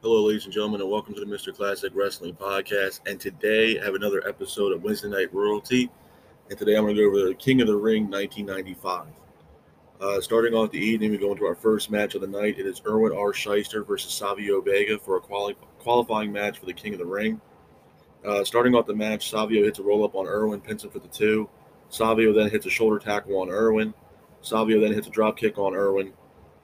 Hello, ladies and gentlemen, and welcome to the Mr. Classic Wrestling Podcast. And today I have another episode of Wednesday Night Royalty. And today I'm going to go over the King of the Ring 1995. Uh, starting off the evening, we go into our first match of the night. It is Irwin R. Schyster versus Savio Vega for a quali- qualifying match for the King of the Ring. Uh, starting off the match, Savio hits a roll up on Irwin, pins him for the two. Savio then hits a shoulder tackle on Irwin. Savio then hits a drop kick on Irwin.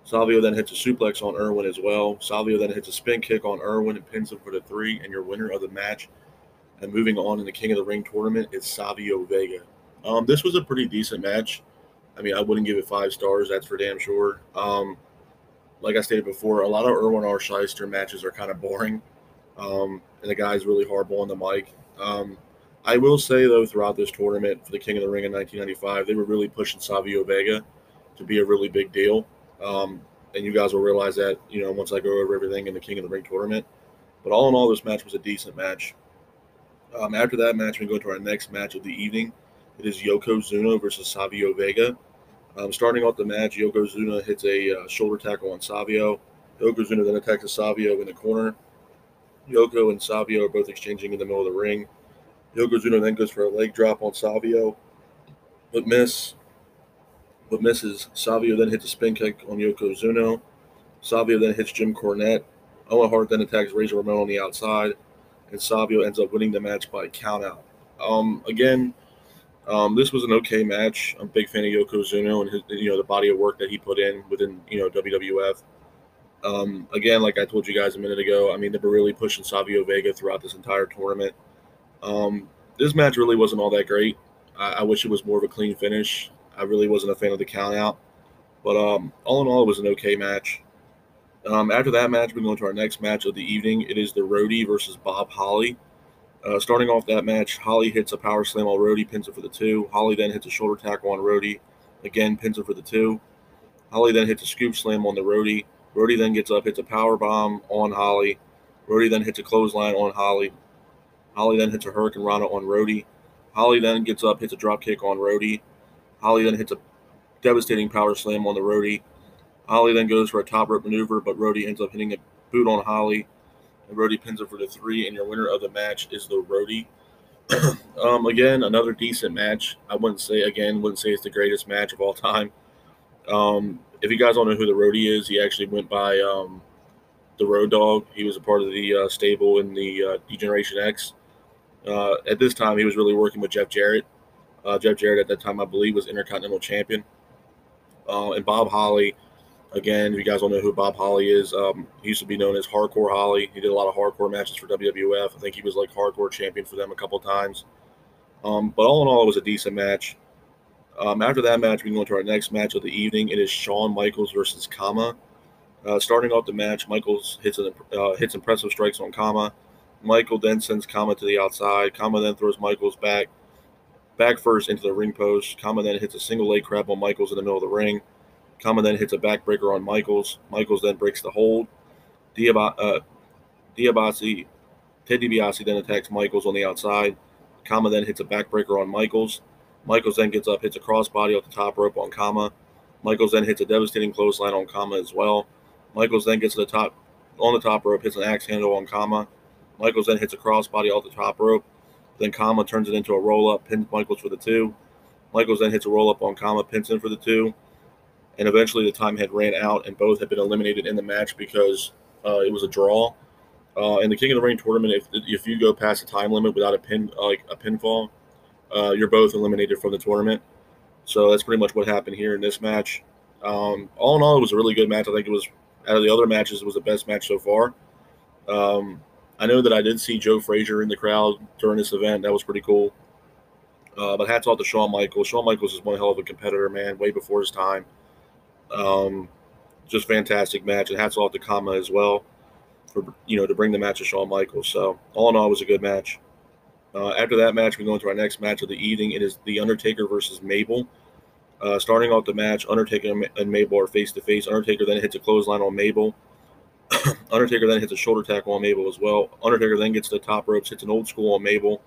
Savio then hits a suplex on Irwin as well. Savio then hits a spin kick on Irwin and pins him for the three. And your winner of the match and moving on in the King of the Ring tournament is Savio Vega. Um, this was a pretty decent match. I mean, I wouldn't give it five stars, that's for damn sure. Um, like I stated before, a lot of Irwin R. Schyster matches are kind of boring. Um, and the guy's really horrible on the mic. Um, I will say, though, throughout this tournament for the King of the Ring in 1995, they were really pushing Savio Vega to be a really big deal. Um, and you guys will realize that, you know, once I go over everything in the King of the Ring tournament. But all in all, this match was a decent match. Um, after that match, we go to our next match of the evening. It is Yokozuna versus Savio Vega. Um, starting off the match, Yokozuna hits a uh, shoulder tackle on Savio. Yokozuna then attacks Savio in the corner. Yoko and Savio are both exchanging in the middle of the ring. Yokozuna then goes for a leg drop on Savio, but miss but misses. Savio then hits a spin kick on Yokozuna. Savio then hits Jim Cornette. Owen Hart then attacks Razor Ramon on the outside, and Savio ends up winning the match by countout. Um, again, um, this was an okay match. I'm a big fan of Yokozuna and his, you know the body of work that he put in within you know WWF. Um, again, like I told you guys a minute ago, I mean they were really pushing Savio Vega throughout this entire tournament. Um, this match really wasn't all that great. I, I wish it was more of a clean finish. I really wasn't a fan of the count out. But um, all in all, it was an okay match. Um, after that match, we go into our next match of the evening. It is the Roadie versus Bob Holly. Uh, starting off that match, Holly hits a power slam on Roadie, pins it for the two. Holly then hits a shoulder tackle on Roadie, again pins it for the two. Holly then hits a scoop slam on the Roadie. Roadie then gets up, hits a power bomb on Holly. Roadie then hits a clothesline on Holly. Holly then hits a hurricanrana on Roadie. Holly then gets up, hits a drop kick on Roadie. Holly then hits a devastating power slam on the Roadie. Holly then goes for a top rope maneuver, but Roadie ends up hitting a boot on Holly. And Roadie pins her for the three, and your winner of the match is the Roadie. um, again, another decent match. I wouldn't say again, wouldn't say it's the greatest match of all time. Um, if you guys don't know who the Roadie is, he actually went by um, the Road Dog. He was a part of the uh, stable in the uh, D-Generation X. Uh, at this time, he was really working with Jeff Jarrett. Uh, Jeff Jarrett at that time, I believe, was Intercontinental Champion. Uh, and Bob Holly, again, if you guys don't know who Bob Holly is, um, he used to be known as Hardcore Holly. He did a lot of hardcore matches for WWF. I think he was like hardcore champion for them a couple times. Um, but all in all, it was a decent match. Um, after that match, we go into our next match of the evening. It is Shawn Michaels versus Kama. Uh, starting off the match, Michaels hits an, uh, hits impressive strikes on Kama. Michael then sends Kama to the outside. Kama then throws Michaels back back first into the ring post. Kama then hits a single leg crab on Michaels in the middle of the ring. Kama then hits a backbreaker on Michaels. Michaels then breaks the hold. Diab- uh, Diabasi, Ted DiBiase then attacks Michaels on the outside. Kama then hits a backbreaker on Michaels. Michaels then gets up, hits a crossbody off the top rope on Kama. Michaels then hits a devastating clothesline on Kama as well. Michaels then gets to the top on the top rope, hits an axe handle on Kama. Michaels then hits a crossbody off the top rope. Then Kama turns it into a roll up, pins Michaels for the two. Michaels then hits a roll up on Kama, pins him for the two. And eventually the time had ran out, and both had been eliminated in the match because uh, it was a draw. Uh, in the King of the Ring tournament, if if you go past the time limit without a pin like a pinfall, uh, you're both eliminated from the tournament. So that's pretty much what happened here in this match. Um, all in all, it was a really good match. I think it was out of the other matches, it was the best match so far. Um, I know that I did see Joe Frazier in the crowd during this event. That was pretty cool. Uh, but hats off to Shawn Michaels. Shawn Michaels is one hell of a competitor, man, way before his time. Um, just fantastic match, and hats off to Kama as well for you know to bring the match to Shawn Michaels. So all in all, it was a good match. Uh, after that match, we go into our next match of the evening. It is The Undertaker versus Mabel. Uh, starting off the match, Undertaker and Mabel are face to face. Undertaker then hits a clothesline on Mabel. Undertaker then hits a shoulder tackle on Mabel as well. Undertaker then gets to the top ropes, hits an old school on Mabel.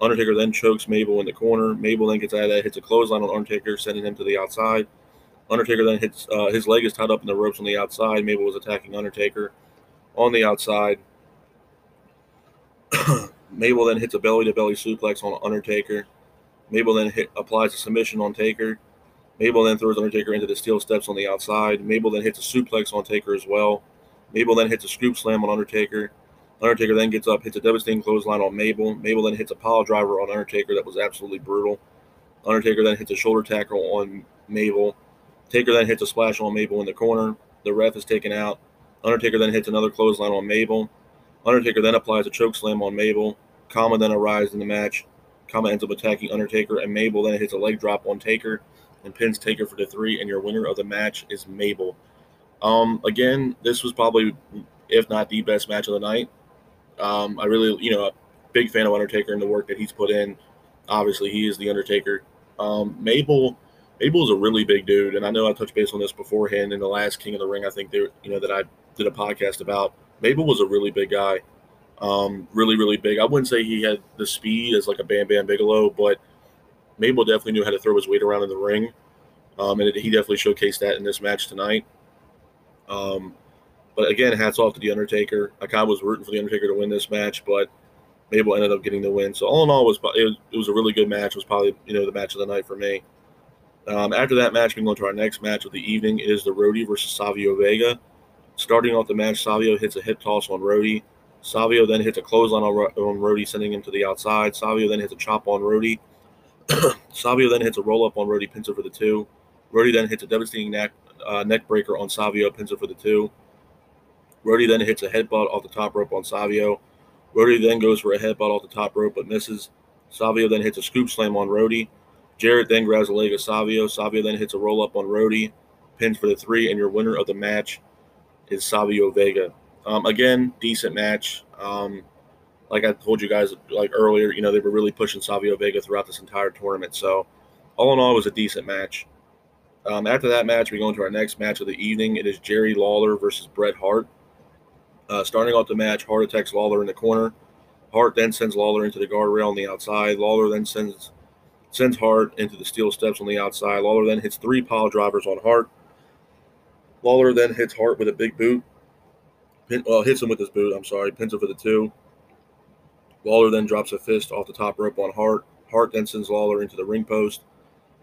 Undertaker then chokes Mabel in the corner. Mabel then gets out of that, hits a clothesline on Undertaker, sending him to the outside. Undertaker then hits uh, his leg is tied up in the ropes on the outside. Mabel was attacking Undertaker. on the outside. Mabel then hits a belly to belly suplex on Undertaker. Mabel then hit, applies a submission on Taker. Mabel then throws Undertaker into the steel steps on the outside. Mabel then hits a suplex on Taker as well. Mabel then hits a scoop slam on Undertaker. Undertaker then gets up, hits a devastating clothesline on Mabel. Mabel then hits a pile driver on Undertaker that was absolutely brutal. Undertaker then hits a shoulder tackle on Mabel. Taker then hits a splash on Mabel in the corner. The ref is taken out. Undertaker then hits another clothesline on Mabel. Undertaker then applies a choke slam on Mabel. Kama then arrives in the match. Kama ends up attacking Undertaker, and Mabel then hits a leg drop on Taker and pins Taker for the three. And your winner of the match is Mabel. Um, again, this was probably, if not the best match of the night. Um, I really, you know, a big fan of Undertaker and the work that he's put in. Obviously, he is the Undertaker. Um, Mabel, Mabel is a really big dude, and I know I touched base on this beforehand in the last King of the Ring. I think they, you know, that I did a podcast about. Mabel was a really big guy, um, really, really big. I wouldn't say he had the speed as like a Bam Bam Bigelow, but Mabel definitely knew how to throw his weight around in the ring, um, and it, he definitely showcased that in this match tonight. Um, but again, hats off to the Undertaker. I kind of was rooting for the Undertaker to win this match, but Mabel ended up getting the win. So all in all, it was it was, a really good match. It was probably you know the match of the night for me. Um, after that match, we go into our next match of the evening. It is the Roadie versus Savio Vega. Starting off the match, Savio hits a hip toss on Roadie. Savio then hits a clothesline on, on Roadie, sending him to the outside. Savio then hits a chop on Roadie. Savio then hits a roll up on Roadie, pins for the two. Roadie then hits a devastating neck uh, neck breaker on Savio, pins for the two. Roadie then hits a headbutt off the top rope on Savio. Roadie then goes for a headbutt off the top rope but misses. Savio then hits a scoop slam on Roadie. Jarrett then grabs a leg of Savio. Savio then hits a roll up on Roadie, pins for the three, and your winner of the match is Savio Vega. Um, again, decent match. Um, like I told you guys like earlier, you know they were really pushing Savio Vega throughout this entire tournament. So, all in all, it was a decent match. Um, after that match, we go into our next match of the evening. It is Jerry Lawler versus Bret Hart. Uh, starting off the match, Hart attacks Lawler in the corner. Hart then sends Lawler into the guardrail on the outside. Lawler then sends sends Hart into the steel steps on the outside. Lawler then hits three pile drivers on Hart. Lawler then hits Hart with a big boot. Pin, well, hits him with his boot. I'm sorry. Pins him for the two. Lawler then drops a fist off the top rope on Hart. Hart then sends Lawler into the ring post.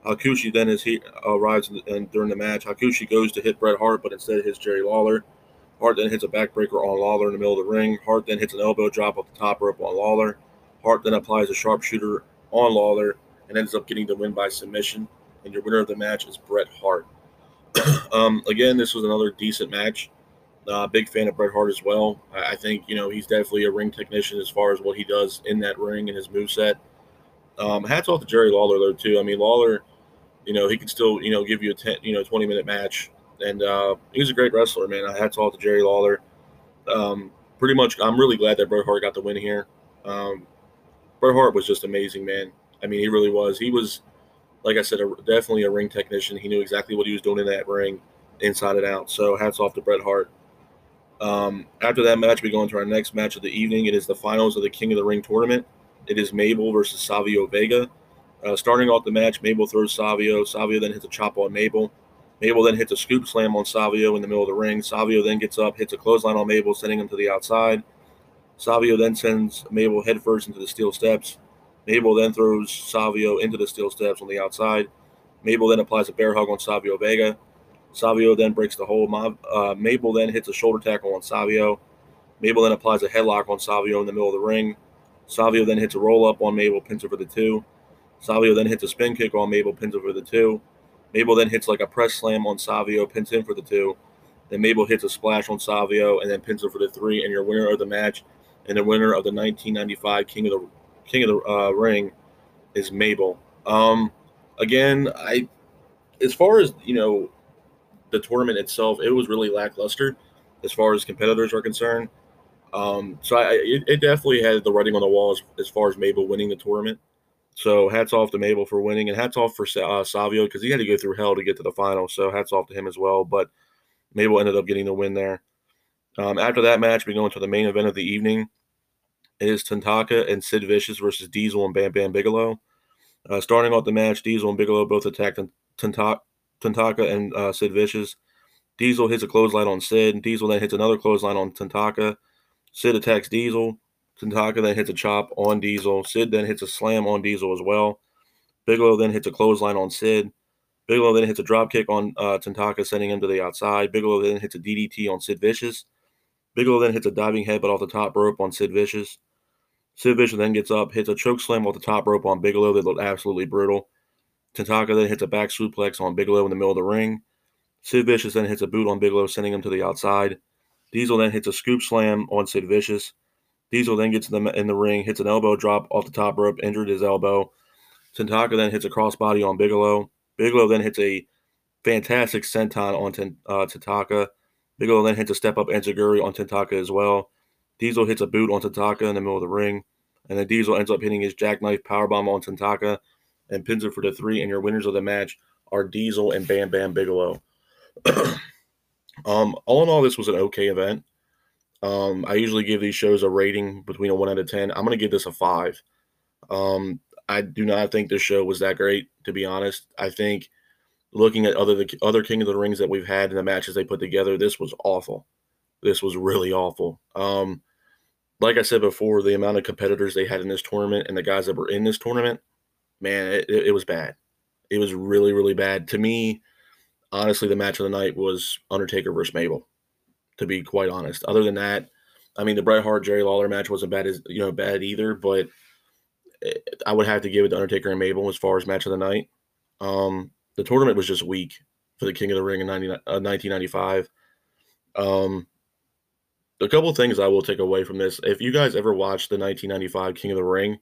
Hakushi then as he arrives and during the match, Hakushi goes to hit Bret Hart, but instead hits Jerry Lawler. Hart then hits a backbreaker on Lawler in the middle of the ring. Hart then hits an elbow drop off the top rope on Lawler. Hart then applies a sharpshooter on Lawler and ends up getting the win by submission. And your winner of the match is Bret Hart. um, again, this was another decent match. Uh, big fan of Bret Hart as well. I, I, think you know he's definitely a ring technician as far as what he does in that ring and his move set. Um, hats off to Jerry Lawler though too. I mean Lawler, you know he can still you know give you a ten you know twenty minute match, and uh, he's a great wrestler, man. Hats off to Jerry Lawler. Um, pretty much, I'm really glad that Bret Hart got the win here. Um, Bret Hart was just amazing, man. I mean, he really was. He was, like I said, a, definitely a ring technician. He knew exactly what he was doing in that ring, inside and out. So hats off to Bret Hart. Um, after that match, we go into our next match of the evening. It is the finals of the King of the Ring tournament. It is Mabel versus Savio Vega. Uh, starting off the match, Mabel throws Savio. Savio then hits a chop on Mabel. Mabel then hits a scoop slam on Savio in the middle of the ring. Savio then gets up, hits a clothesline on Mabel, sending him to the outside. Savio then sends Mabel headfirst into the steel steps. Mabel then throws Savio into the steel steps on the outside. Mabel then applies a bear hug on Savio Vega. Savio then breaks the hold. Uh, Mabel then hits a shoulder tackle on Savio. Mabel then applies a headlock on Savio in the middle of the ring. Savio then hits a roll up on Mabel, pins her for the two. Savio then hits a spin kick on Mabel, pins her for the two. Mabel then hits like a press slam on Savio, pins him for the two. Then Mabel hits a splash on Savio and then pins her for the three. And your winner of the match and the winner of the 1995 King of the King of the uh, Ring is Mabel. Um, again, I as far as you know, the tournament itself, it was really lackluster as far as competitors are concerned. Um, so I, it, it, definitely had the writing on the wall as, as, far as Mabel winning the tournament. So hats off to Mabel for winning, and hats off for uh, Savio because he had to go through hell to get to the final. So hats off to him as well. But Mabel ended up getting the win there. Um, after that match, we go into the main event of the evening. It is Tatanka and Sid Vicious versus Diesel and Bam Bam Bigelow. Uh, starting off the match, Diesel and Bigelow both attacked Tatanka and uh, Sid Vicious. Diesel hits a clothesline on Sid. Diesel then hits another clothesline on Tantaka. Sid attacks Diesel. Tantaka then hits a chop on Diesel. Sid then hits a slam on Diesel as well. Bigelow then hits a clothesline on Sid. Bigelow then hits a dropkick on uh, Tantaka, sending him to the outside. Bigelow then hits a DDT on Sid Vicious. Bigelow then hits a diving headbutt off the top rope on Sid Vicious. Sid Vicious then gets up, hits a choke slam off the top rope on Bigelow that looked absolutely brutal. Tantaka then hits a back suplex on Bigelow in the middle of the ring. Sid Vicious then hits a boot on Bigelow, sending him to the outside. Diesel then hits a scoop slam on Sid Vicious. Diesel then gets in the, in the ring, hits an elbow drop off the top rope, injured his elbow. Tantaka then hits a crossbody on Bigelow. Bigelow then hits a fantastic senton on uh, Tantaka. Bigelow then hits a step up enziguri on Tantaka as well. Diesel hits a boot on Tantaka in the middle of the ring. And then Diesel ends up hitting his jackknife powerbomb on Tantaka and pins it for the three. And your winners of the match are Diesel and Bam Bam Bigelow. um, all in all, this was an okay event. Um, I usually give these shows a rating between a one out of ten. I'm to give this a five. Um, I do not think this show was that great, to be honest. I think looking at other the other King of the Rings that we've had in the matches they put together, this was awful. This was really awful. Um, like I said before, the amount of competitors they had in this tournament and the guys that were in this tournament, man, it, it was bad. It was really, really bad. To me, honestly, the match of the night was Undertaker versus Mabel. To be quite honest, other than that, I mean, the Bret Hart Jerry Lawler match wasn't bad as you know bad either, but I would have to give it to Undertaker and Mabel as far as match of the night. Um, the tournament was just weak for the King of the Ring in 90, uh, 1995. Um, a couple things I will take away from this. If you guys ever watched the 1995 King of the Ring,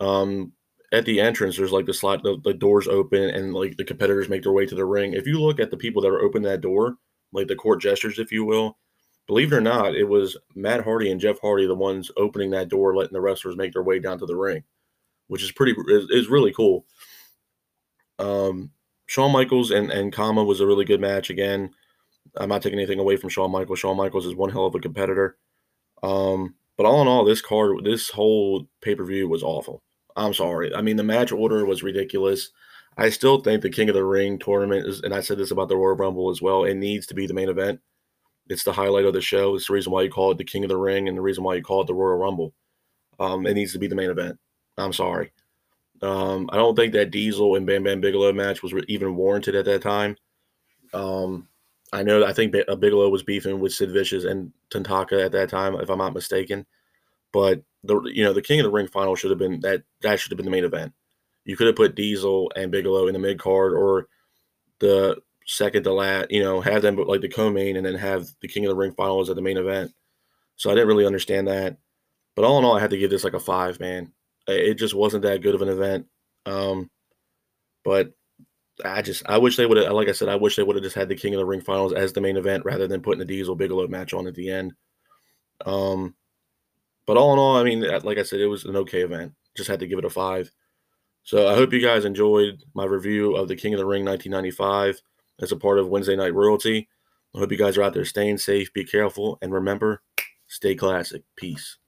um, at the entrance, there's like the slot, the, the, doors open, and like the competitors make their way to the ring. If you look at the people that are opening that door, like the court gestures, if you will, believe it or not, it was Matt Hardy and Jeff Hardy the ones opening that door, letting the wrestlers make their way down to the ring, which is pretty is, is really cool. Um, Shawn Michaels and and Kama was a really good match. Again, I'm not taking anything away from Shawn Michaels. Shawn Michaels is one hell of a competitor. Um, but all in all, this card, this whole pay per view was awful. I'm sorry. I mean, the match order was ridiculous. I still think the King of the Ring tournament is, and I said this about the Royal Rumble as well. It needs to be the main event. It's the highlight of the show. It's the reason why you call it the King of the Ring and the reason why you call it the Royal Rumble. Um, it needs to be the main event. I'm sorry. Um, I don't think that Diesel and Bam Bam Bigelow match was even warranted at that time. Um, I know I think uh, Bigelow was beefing with Sid Vicious and Tantaka at that time, if I'm not mistaken. But the you know the King of the Ring final should have been that that should have been the main event. You could have put Diesel and Bigelow in the mid card or the second to last, you know, have them like the co-main and then have the King of the Ring finals at the main event. So I didn't really understand that. But all in all, I had to give this like a five, man. It just wasn't that good of an event. Um, but I just I wish they would have like I said, I wish they would have just had the King of the Ring finals as the main event rather than putting the Diesel Bigelow match on at the end. Um but all in all, I mean, like I said, it was an okay event. Just had to give it a five. So I hope you guys enjoyed my review of the King of the Ring 1995 as a part of Wednesday Night Royalty. I hope you guys are out there staying safe, be careful, and remember, stay classic. Peace.